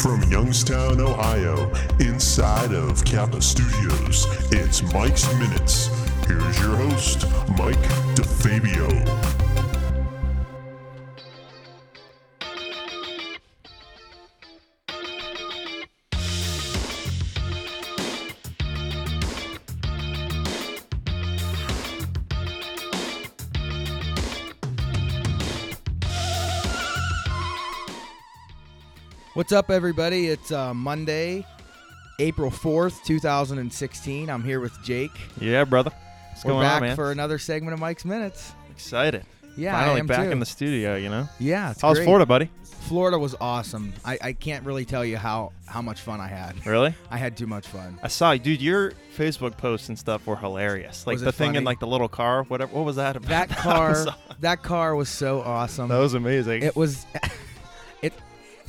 From Youngstown, Ohio, inside of Kappa Studios, it's Mike's Minutes. Here's your host, Mike DeFabio. What's up, everybody? It's uh, Monday, April 4th, 2016. I'm here with Jake. Yeah, brother. What's We're going back on, man? for another segment of Mike's Minutes. Excited. Yeah, I Finally am back too. in the studio, you know? Yeah, it's How's great. Florida, buddy? Florida was awesome. I, I can't really tell you how, how much fun I had. Really? I had too much fun. I saw, dude, your Facebook posts and stuff were hilarious. Like Was it the thing in funny? like the little car, whatever. What was that about? That car, that car was so awesome. that was amazing. It was.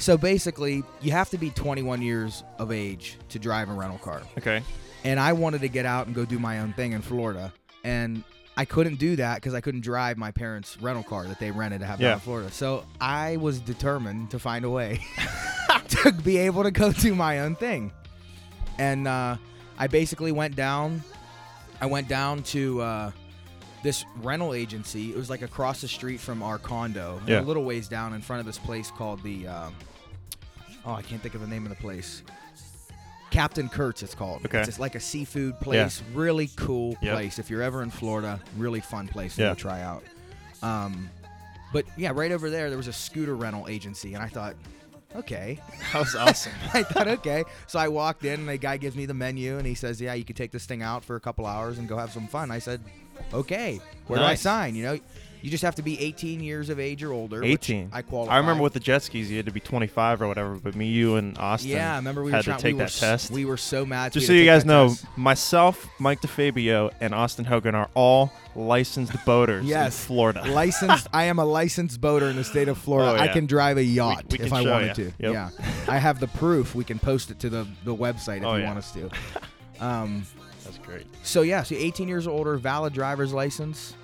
So basically, you have to be 21 years of age to drive a rental car. okay. and I wanted to get out and go do my own thing in Florida, and I couldn't do that because I couldn't drive my parents' rental car that they rented to have down in Florida. So I was determined to find a way to be able to go do my own thing, and uh, I basically went down. I went down to uh, this rental agency. It was like across the street from our condo, Yeah. a little ways down in front of this place called the. Um, oh, I can't think of the name of the place. Captain Curt's, it's called. Okay. It's just like a seafood place. Yeah. Really cool Yep. place. If you're ever in Florida, really fun place Yeah. to try out. Um, but yeah, right over there, there was a scooter rental agency, and I thought, okay. That was awesome. I thought, okay. So I walked in, and the guy gives me the menu, and he says, yeah, you can take this thing out for a couple hours and go have some fun. I said, okay. Where do I sign? You know, you just have to be 18 years of age or older. 18. I qualify. I remember with the jet skis, you had to be 25 or whatever, but me, you, and Austin Yeah, I remember we were had trying, to take we that s- test. We were so mad. Just we so you guys know, test. myself, Mike DeFabio, and Austin Hogan are all licensed boaters in Yes. Florida. licensed. I am a licensed boater in the state of Florida. Oh, I can drive a yacht we if I wanted ya. to. Yep. Yeah, I have the proof. We can post it to the the website if Oh, you yeah. want us to. Um, That's great. so yeah, so 18 years older, valid driver's license,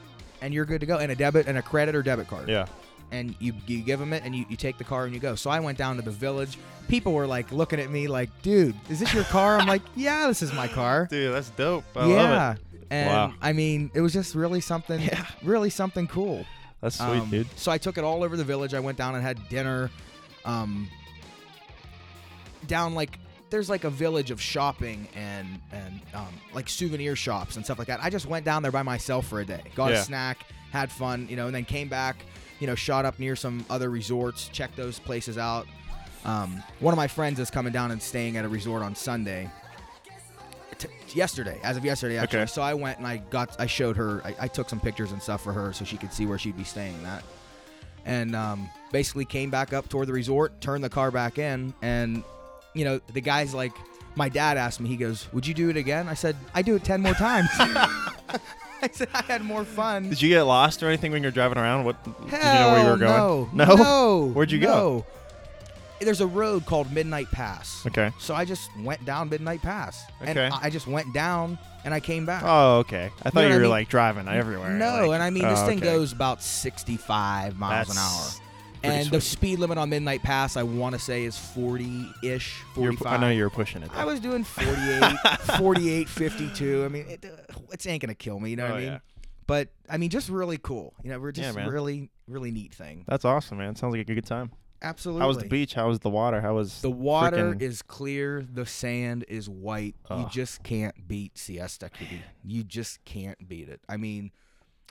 and you're good to go. And a debit and a credit or debit card. Yeah. And you you give them it, and you, you take the car and you go. So I went down to the village. People were like looking at me like, "Dude, is this your car?" I'm like, "Yeah, this is my car." Dude, that's dope. I yeah. love it. And Wow. I mean, it was just really something, Yeah. really something cool. That's sweet, Um, dude. So I took it all over the village. I went down and had dinner. Um, down like there's like a village of shopping and and um, like souvenir shops and stuff like that. I just went down there by myself for a day, got Yeah. a snack, had fun, you know, and then came back. You know, shot up near some other resorts, checked those places out. Um, one of my friends is coming down and staying at a resort on Sunday. T- yesterday, as of yesterday, actually. Okay. So I went and I got, I showed her, I, I took some pictures and stuff for her so she could see where she'd be staying That And um, basically came back up toward the resort, turned the car back in, and you know the guy's like, my dad asked me, he goes, "Would you do it again?" I said, "I do it ten more times." I said I had more fun. Did you get lost or anything when you're driving around? What did you know where you were going? No, No? no. Where'd you go? There's a road called Midnight Pass. Okay. So I just went down Midnight Pass, and Okay. I I just went down and I came back. Oh, okay. I thought know you, what I were mean? like driving everywhere. No, like- and I mean this Oh, thing okay. goes about 65 miles an hour. And the speed limit on Midnight Pass, I want to say, is 40-ish, You were 45. I know you were pushing it. I was doing 48, 48, 52. I mean, it, uh, it ain't gonna kill me, you know what Oh, I mean? yeah. But I mean, just really cool. You know, we're just man. really, really neat thing. That's awesome, man. Sounds like a good time. Absolutely. How was the beach? How was the water? How was The water frickin- is clear. The sand is white. You just can't beat Siesta Key. You just can't beat it. I mean,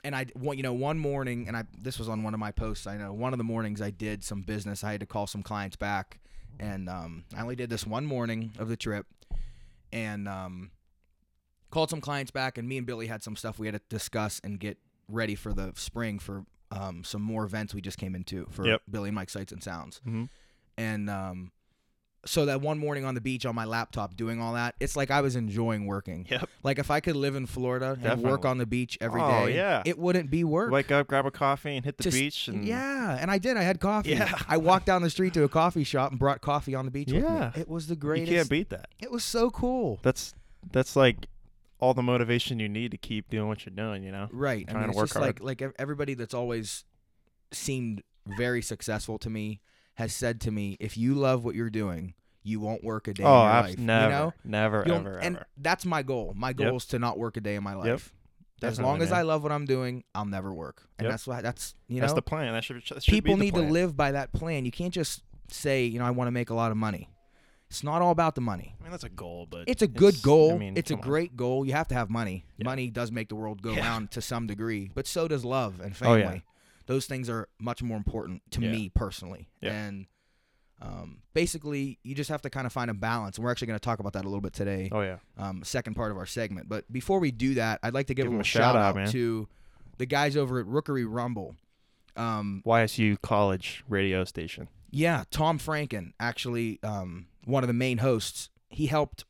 and I, one- you know, one morning, and I this was on one of my posts. I know one of the mornings I did some business. I had to call some clients back, and um, I only did this one morning of the trip, and um, called some clients back. And me and Billy had some stuff we had to discuss and get ready for the spring for um, some more events we just came into for Yep. Billy and Mike Sights and Sounds Mhm. and um, so that one morning on the beach on my laptop doing all that, it's like I was enjoying working. Yep. Like if I could live in Florida and work on the beach every oh, day, Oh, yeah. it wouldn't be work. Wake up, grab a coffee, and hit the Just- beach. And yeah, and I did. I had coffee. Yeah. I walked down the street to a coffee shop and brought coffee on the beach. with me. Yeah. it was the greatest. you can't beat that. it was so cool. That's that's like all the motivation you need to keep doing what you're doing. You know. Right. I Trying mean, to it's work just like hard. like ev- everybody that's always seemed very successful to me has said to me, if you love what you're doing, you won't work a day Oh, in your life. never, You know? never, You'll- ever, and ever. that's my goal. My goal Yep. is to not work a day in my life. As Definitely, long as man. I love what I'm doing, I'll never work. And Yep. that's why that's you know That's the plan. That should, that should people need to live by that plan. You can't just say, you know, I want to make a lot of money. It's not all about the money. I mean, that's a goal, but It's a good goal. I mean, it's a come on. great goal. You have to have money. Yeah. Money does make the world go Yeah. round to some degree, but so does love and Oh, family. yeah. Those things are much more important to Yeah. me personally. Yeah. And um, basically, you just have to kind of find a balance. And we're actually going to talk about that a little bit today, Oh yeah. um, second part of our segment. But before we do that, I'd like to give, Give a a shout, shout out, out man. to the guys over at Rookery Rumble. Um, YSU College radio station. yeah, Tom Franken, actually, um, one of the main hosts, he helped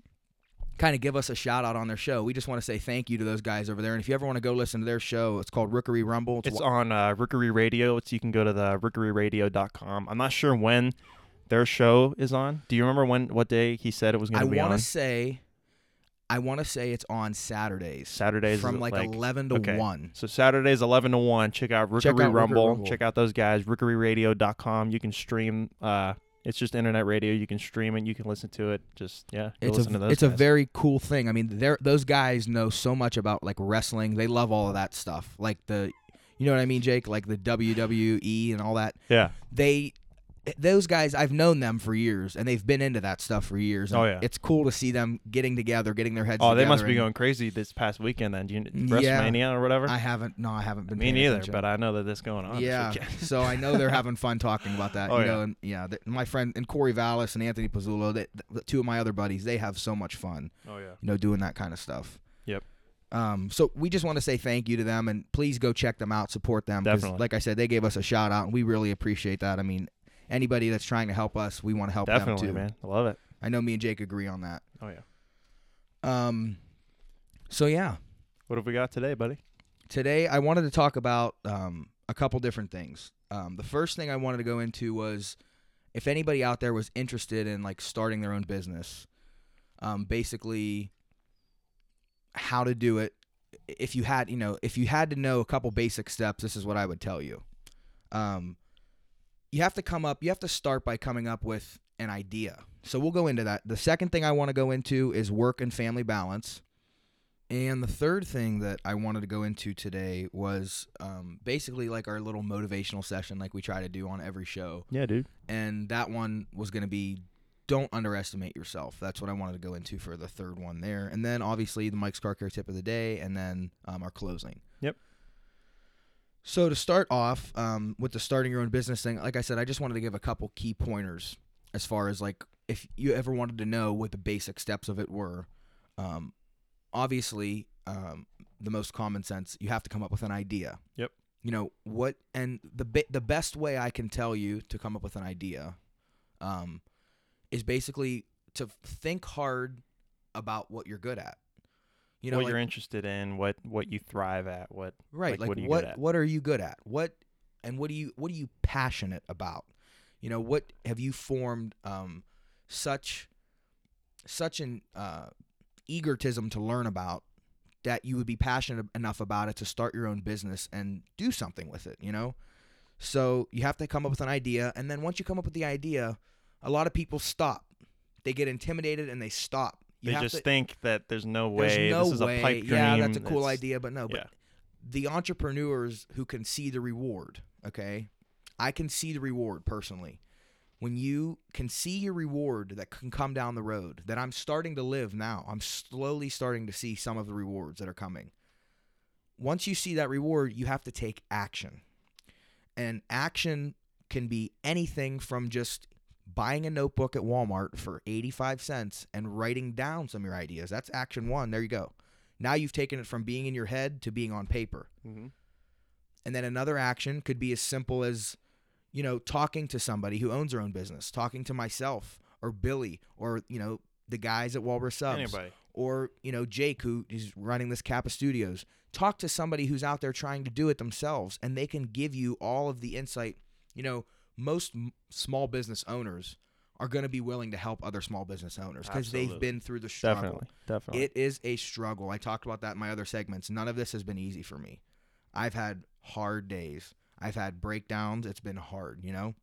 kind of give us a shout out on their show. We just want to say thank you to those guys over there. And if you ever want to go listen to their show, it's called Rookery Rumble. It's wa- on uh, Rookery Radio. It's, you can go to the rookeryradio.com. I'm not sure when their show is on. Do you remember when what day he said it was going to be I want to say, I want to say it's on Saturdays. Saturdays from like, like- eleven to okay. one. So Saturdays 11 to 1. Check out Rookery, Check out Rookery Rumble. Rumble. Check out those guys. Rookeryradio.com. You can stream. Uh, it's just internet radio. You can stream it. You can listen to it. Just yeah. It's listen to a those it's a very cool thing. I mean, those guys know so much about like wrestling. They love all of that stuff. Like the, you know what I mean, Jake? Like the WWE and all that. yeah. they those guys I've known them for years and they've been into that stuff for years. Oh, yeah. It's cool to see them getting together, getting their heads Oh, they must be going crazy this past weekend. Then Do you, Yeah. WrestleMania or whatever. I haven't no, I haven't been Me neither. attention. But I know that this going on. yeah, so I know they're having fun talking about that. Oh, you yeah. know, and yeah, th- my friend and Corey Vallis and Anthony Pizzulo, they, the two of my other buddies, they have so much fun, oh yeah. you know, doing that kind of stuff. Yep. Um, so we just want to say thank you to them and please go check them out, support them. Definitely. Like I said, they gave us a shout out and we really appreciate that. I mean, anybody that's trying to help us, we want to help Definitely, them too. man. I love it. I know me and Jake agree on that. Oh yeah. Um, so yeah, What have we got today, buddy? today I wanted to talk about um, a couple different things. Um, the first thing I wanted to go into was if anybody out there was interested in like starting their own business, um, basically how to do it. If you had, you know, if you had to know a couple basic steps, this is what I would tell you. Um, you have to come up. You have to start by coming up with an idea. So we'll go into that. The second thing I want to go into is work and family balance. And the third thing that I wanted to go into today was um, basically like our little motivational session, like we try to do on every show. Yeah, dude. And that one was going to be don't underestimate yourself. That's what I wanted to go into for the third one there. And then obviously the Mike's Car Care tip of the day, and then um, our closing. So to start off um, with the starting your own business thing, like I said, I just wanted to give a couple key pointers as far as like if you ever wanted to know what the basic steps of it were. Um, obviously, um, the most common sense, you have to come up with an idea. Yep. You know what, and the be- the best way I can tell you to come up with an idea, um, is basically to think hard about what you're good at. You know, what like- you're interested in, what what you thrive at, what right like, like, what are you what good at? what are you good at? What and what do you what are you passionate about? You know what have you formed um such such an uh egotism to learn about that you would be passionate enough about it to start your own business and do something with it you know? So you have to come up with an idea and then once you come up with the idea a lot of people stop. They get intimidated and they stop you they just to, think that there's no way there's no this is way a pipe dream. yeah that's a cool idea but no but yeah. the entrepreneurs who can see the reward, okay? I can see the reward personally. When you can see your reward that can come down the road, that I'm starting to live now, I'm slowly starting to see some of the rewards that are coming. Once you see that reward, you have to take action. And action can be anything from just buying a notebook at Walmart for 85 cents and writing down some of your ideas. That's action one. There you go. Now you've taken it from being in your head to being on paper. Mhm. And then another action could be as simple as, you know, talking to somebody who owns their own business, talking to myself or Billy or, you know, the guys at Walrus Subs Anybody. or, you know, Jake who is running this Kappa Studios. Talk to somebody who's out there trying to do it themselves and they can give you all of the insight. You know, most m- small business owners are going to be willing to help other small business owners because they've been through the struggle. Definitely. Definitely. It is a struggle. I talked about that in my other segments. None of this has been easy for me. I've had hard days. I've had breakdowns. It's been hard, you know?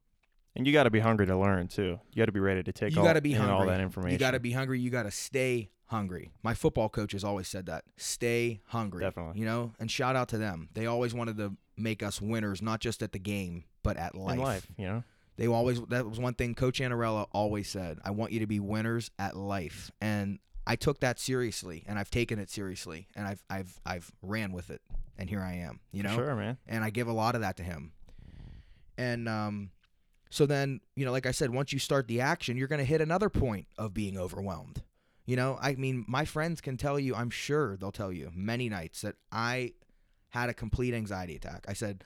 And you got to be hungry to learn too. You got to be ready to take you all, got to be hungry. all that information. You got to be hungry. You got to stay hungry. My football coach has always said that. Stay hungry. Definitely. You know, and shout out to them. They always wanted to make us winners, not just at the game, but at life. in life, you know. They always that was one thing Coach Anarella always said. I want you to be winners at life, and I took that seriously, and I've taken it seriously, and I've I've I've ran with it, and here I am. You know, Sure, man. and I give a lot of that to him. And um, so then you know, like I said, once you start the action, you're going to hit another point of being overwhelmed. You know, I mean, my friends can tell you, I'm sure they'll tell you many nights that I had a complete anxiety attack. I said,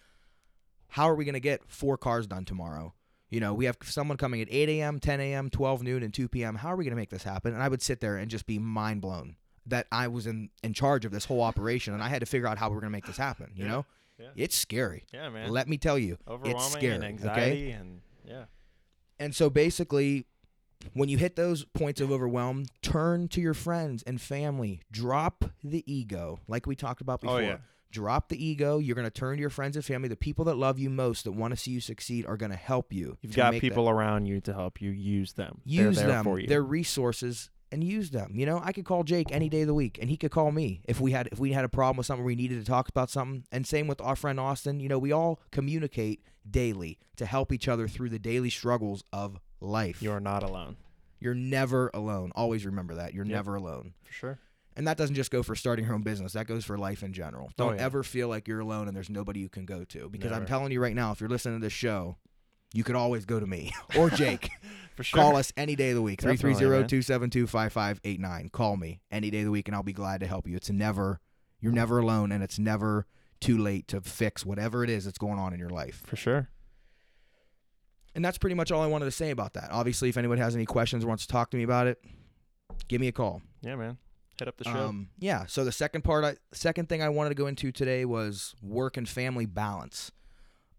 How are we going to get four cars done tomorrow? You know, we have someone coming at 8 a.m., 10 a.m., 12 noon, and 2 p.m. How are we going to make this happen? And I would sit there and just be mind blown that I was in, in charge of this whole operation and I had to figure out how we were going to make this happen. You Yeah. know, Yeah. it's scary. Yeah, man. Let me tell you, Overwhelming it's scary. and okay? anxiety and yeah. And so basically, when you hit those points of overwhelm, turn to your friends and family. Drop the ego, like we talked about before. Oh, yeah. Drop the ego. You're going to turn to your friends and family. The people that love you most, that want to see you succeed, are going to help you. You've got people that. around you to help you use them. Use They're them. for you. They're resources, and use them. You know, I could call Jake any day of the week, and he could call me if we had if we had a problem with something, we needed to talk about something. And same with our friend Austin. You know, we all communicate daily to help each other through the daily struggles of life. you are not alone. You're never alone. Always remember that. You're Yep. never alone. For sure. And that doesn't just go for starting your own business. That goes for life in general. Oh, Don't yeah. ever feel like you're alone and there's nobody you can go to. Because I'm telling you right now, if you're listening to this show, you could always go to me or Jake. For sure. Call us any day of the week. Definitely, 330-272-5589. Call me any day of the week and I'll be glad to help you. It's never you're never alone and it's never too late to fix whatever it is that's going on in your life. For sure. And that's pretty much all I wanted to say about that. Obviously, if anyone has any questions or wants to talk to me about it, give me a call. Yeah, man. Hit up the show. Um, yeah. So the second part, I, second thing I wanted to go into today was work and family balance.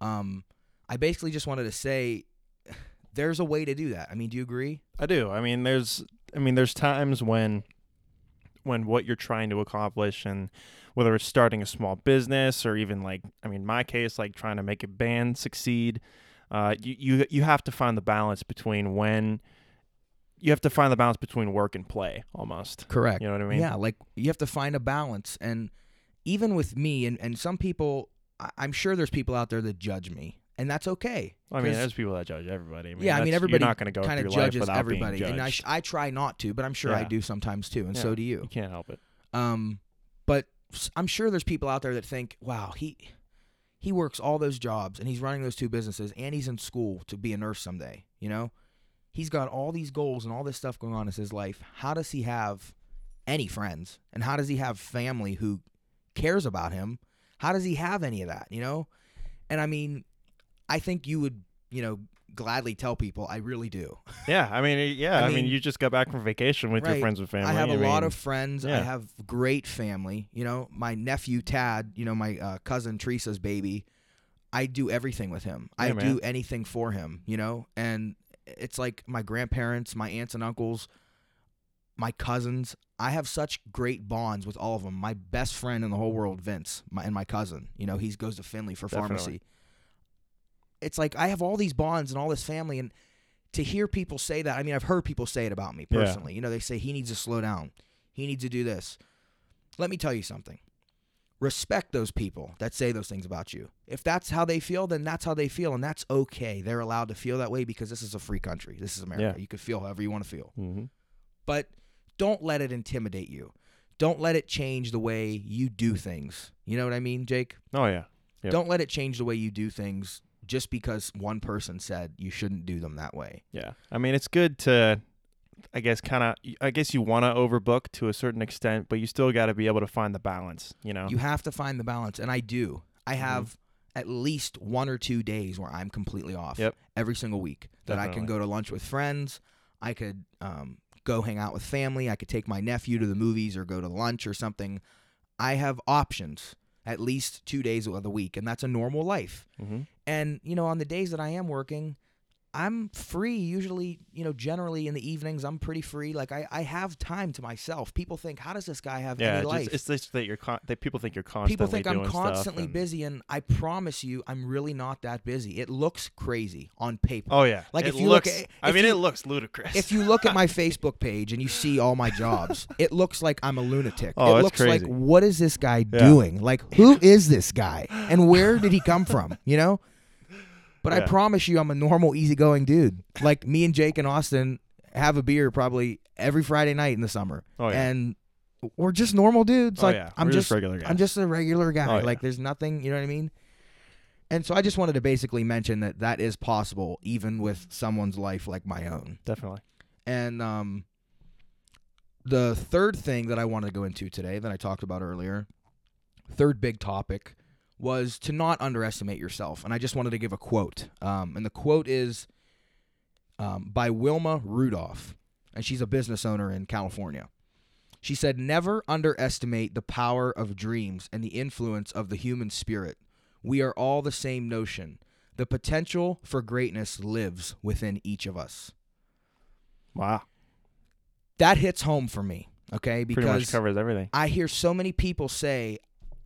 Um, I basically just wanted to say there's a way to do that. I mean, do you agree? I do. I mean, there's I mean, there's times when when what you're trying to accomplish and whether it's starting a small business or even like I mean, my case like trying to make a band succeed, uh you you you have to find the balance between when you have to find the balance between work and play almost. Correct. You know what I mean? yeah, like you have to find a balance, and even with me and and some people, I'm sure there's people out there that judge me, and that's okay. I mean, there's people that judge everybody. I mean, yeah, I mean everybody not going to go kind of judges everybody, and I sh- I try not to, but I'm sure I do sometimes too, and so do you. You can't help it. Um, but I'm sure there's people out there that think, wow, he he works all those jobs and he's running those two businesses and he's in school to be a nurse someday. You know, he's got all these goals and all this stuff going on in his life. How does he have any friends? And how does he have family who cares about him? How does he have any of that? You know, and I mean, I think you would, you know, gladly tell people I really do. Yeah, I mean, yeah, I I, mean, mean- you just got back from vacation with your friends and family. I have a lot mean, of friends. Yeah. I have great family. You know, my nephew Tad. You know, my uh, cousin Teresa's baby. I do everything with him. I Yeah, do anything for him. You know, and it's like my grandparents, my aunts and uncles, my cousins. I have such great bonds with all of them. My best friend in the whole world, Vince, my, and my cousin. You know, he goes to Findlay for Definitely. pharmacy. It's like I have all these bonds and all this family, and to hear people say that, I mean, I've heard people say it about me Yeah. personally. You know, they say he needs to slow down. He needs to do this. Let me tell you something. Respect those people that say those things about you. If that's how they feel, then that's how they feel, and that's okay. They're allowed to feel that way because this is a free country. This is America. Yeah. You can feel however you want to feel. Mhm. But don't let it intimidate you. Don't let it change the way you do things. You know what I mean, Jake? Oh yeah, Yep. Don't let it change the way you do things just because one person said you shouldn't do them that way. yeah. I mean, it's good to, I guess, kind of. I guess you want to overbook to a certain extent, but you still got to be able to find the balance. You know. You have to find the balance, and I do. I Mm-hmm. have at least one or two days where I'm completely off Yep. every single week. That I can go to lunch with friends. I could um, go hang out with family. I could take my nephew to the movies or go to lunch or something. I have options at least two days of the week, and that's a normal life. hmm And you know, on the days that I am working, I'm free usually, you know, generally in the evenings I'm pretty free. Like I, I have time to myself. People think, how does this guy have Yeah, any it's, life? just, it's just that you're con- that people think you're constantly People think I'm constantly and- busy and I promise you I'm really not that busy. It looks crazy on paper. Oh yeah, Like, It if you look looks, at- I mean, you- it looks ludicrous. if you look at my Facebook page and you see all my jobs, it looks like I'm a lunatic. Oh, it looks like crazy. what is this guy Yeah. doing? Like who is this guy? And where did he come from? You know? But I promise you I'm a normal, easygoing dude. Like me and Jake and Austin have a beer probably every Friday night in the summer. Oh, yeah. And we're just normal dudes. Oh, like yeah. I'm just, just regular guys. I'm just a regular guy. Oh, yeah. Like there's nothing, you know what I mean? And so I just wanted to basically mention that that is possible even with someone's life like my own. definitely. And um, the third thing that I wanted to go into today that I talked about earlier, third big topic, was to not underestimate yourself. And I just wanted to give a quote. Um, and the quote is um, by Wilma Rudolph, and she's a business owner in California. She said, Never underestimate the power of dreams and the influence of the human spirit. We are all the same notion. The potential for greatness lives within each of us Wow, that hits home for me, okay? pretty much Because covers everything. I hear so many people say,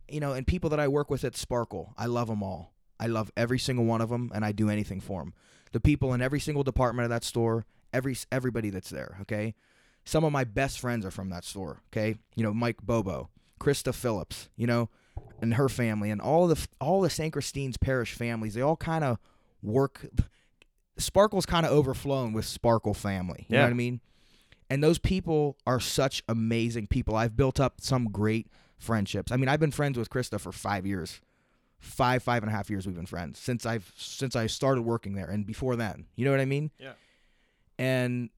you know, and people that I work with at Sparkle, I love them all. I love every single one of them, and I do anything for them. The people in every single department of that store, every everybody that's there, okay? Some of my best friends are from that store, okay? You know, Mike Bobo, Krista Phillips, you know, and her family, and all the all the St. Christine's Parish families. They all kind of work. Sparkle's kind of overflowing with Sparkle family. You know what I mean? And those people are such amazing people. I've built up some great friendships. I mean, I've been friends with Krista for five years, five five and a half years. We've been friends since I've since I started working there, and before then. You know what I mean? Yeah. And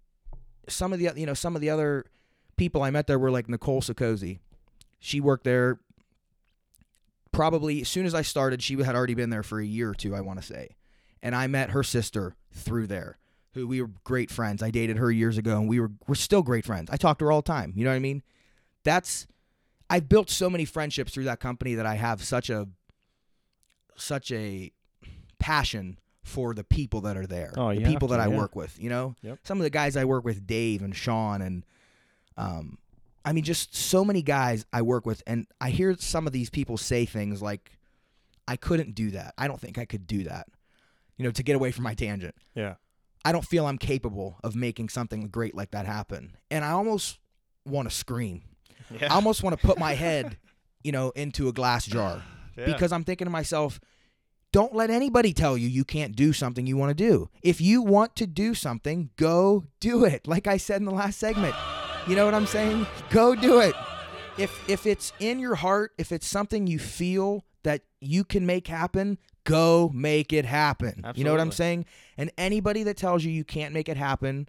some of the you know some of the other people I met there were like Nicole Sikozy. She worked there. Probably as soon as I started, she had already been there for a year or two. I want to say, and I met her sister through there who we were great friends. I dated her years ago, and we were we're still great friends. I talk to her all the time. You know what I mean? That's I've built so many friendships through that company that I have such a such a passion for the people that are there, Oh, the have people that I yeah. work with. You know, Yep. some of the guys I work with, Dave and Sean, and um, I mean, just so many guys I work with, and I hear some of these people say things like, "I couldn't do that. I don't think I could do that." You know, to get away from my tangent. Yeah. I don't feel I'm capable of making something great like that happen. And I almost want to scream. Yeah. I almost want to put my head, you know, into a glass jar Yeah. because I'm thinking to myself, don't let anybody tell you you can't do something you want to do. If you want to do something, go do it. Like I said in the last segment. You know what I'm saying? Go do it. If if it's in your heart, if it's something you feel that you can make happen, go make it happen. You know what I'm saying? And anybody that tells you you can't make it happen,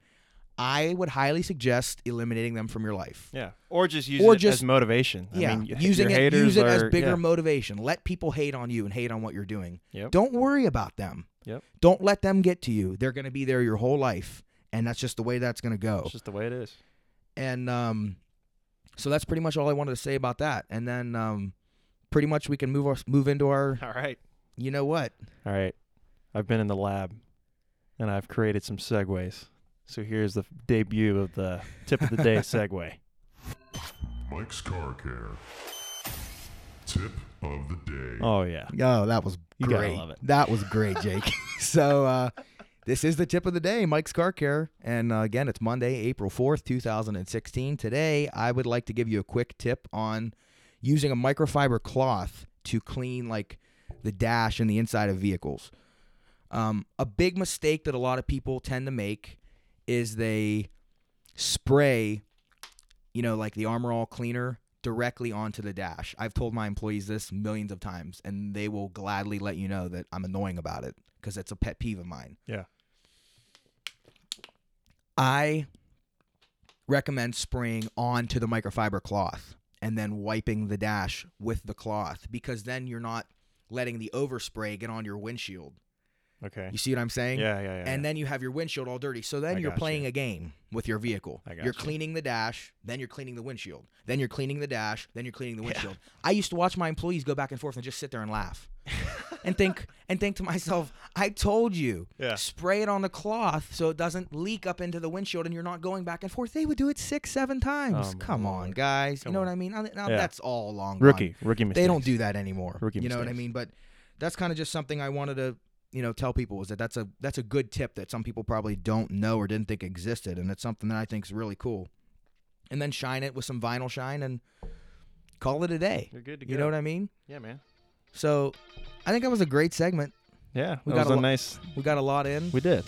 I would highly suggest eliminating them from your life. yeah. Or just use Or it just- as motivation. Yeah, I mean, using it, use it as bigger yeah. motivation. Let people hate on you and hate on what you're doing. Yep. Don't worry about them. Yep. Don't let them get to you. They're going to be there your whole life, and that's just the way that's going to go. It's just the way it is. And um, so that's pretty much all I wanted to say about that. And then um, pretty much we can move our, move into our. All right. You know what? All right. I've been in the lab and I've created some segues. So here's the debut of the tip of the day segue. Mike's Car Care. Tip of the day. Oh yeah. Oh, that was You gotta great. love it. That was great, Jake. so uh, this is the tip of the day, Mike's Car Care, and uh, again, it's Monday, April fourth, two thousand and sixteen. Today, I would like to give you a quick tip on using a microfiber cloth to clean like the dash and the inside of vehicles. Um, a big mistake that a lot of people tend to make is they spray, you know, like the Armor All cleaner directly onto the dash. I've told my employees this millions of times, and they will gladly let you know that I'm annoying about it because it's a pet peeve of mine. Yeah. I recommend spraying onto the microfiber cloth and then wiping the dash with the cloth because then you're not letting the overspray get on your windshield. Okay. You see what I'm saying? Yeah, yeah, yeah. and then you have your windshield all dirty. So then I you're playing a game with your vehicle. I got You're cleaning the dash, then you're cleaning the windshield, then you're cleaning the dash, then you're cleaning the Yeah. windshield. I used to watch my employees go back and forth and just sit there and laugh. and think and think to myself, I told you, Yeah. spray it on the cloth so it doesn't leak up into the windshield and you're not going back and forth. They would do it six, seven times. Oh, my Come on, guys. Come you know on. what I mean? Now, now Yeah. that's all long gone. Rookie, rookie mistake. They don't do that anymore. Rookie you know what I mean? But that's kind of just something I wanted to, you know, tell people is that that's a that's a good tip that some people probably don't know or didn't think existed, and it's something that I think is really cool. And then shine it with some vinyl shine and call it a day. You're good to go. You know what I mean? Yeah, man. So, I think that was a great segment. Yeah, We that got was a lo- nice. We got a lot in. We did.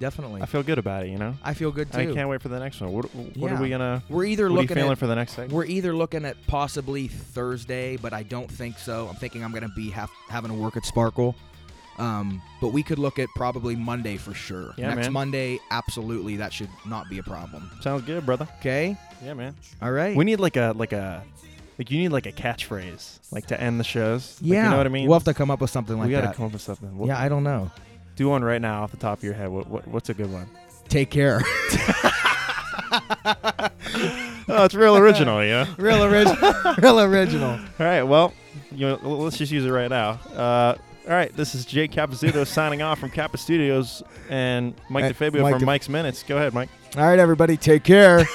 Definitely. I feel good about it. You know. I feel good too. I can't wait for the next one. What, what Yeah. are we gonna? We're either What are you looking feeling at for the next segment? we're either looking at possibly Thursday, but I don't think so. I'm thinking I'm gonna be have, having to work at Sparkle. Um, but we could look at probably Monday for sure. Yeah, Next man. Monday, absolutely, that should not be a problem. Sounds good, brother. Okay. Yeah, man. All right. We need like a like a like you need like a catchphrase like to end the shows. Like, yeah. you know what I mean? We'll have to come up with something like we gotta that. come up with something. We'll yeah, I don't know. do one right now off the top of your head. What, what what's a good one? Take care. Oh, it's real original, yeah. real original. real original. All right, well, you know, let's just use it right now. Uh, all right, this is Jake Capizzuto signing off from Kappa Studios and Mike Uh, DeFabio Mike from De- Mike's Minutes. Go ahead, Mike. All right, everybody, take care.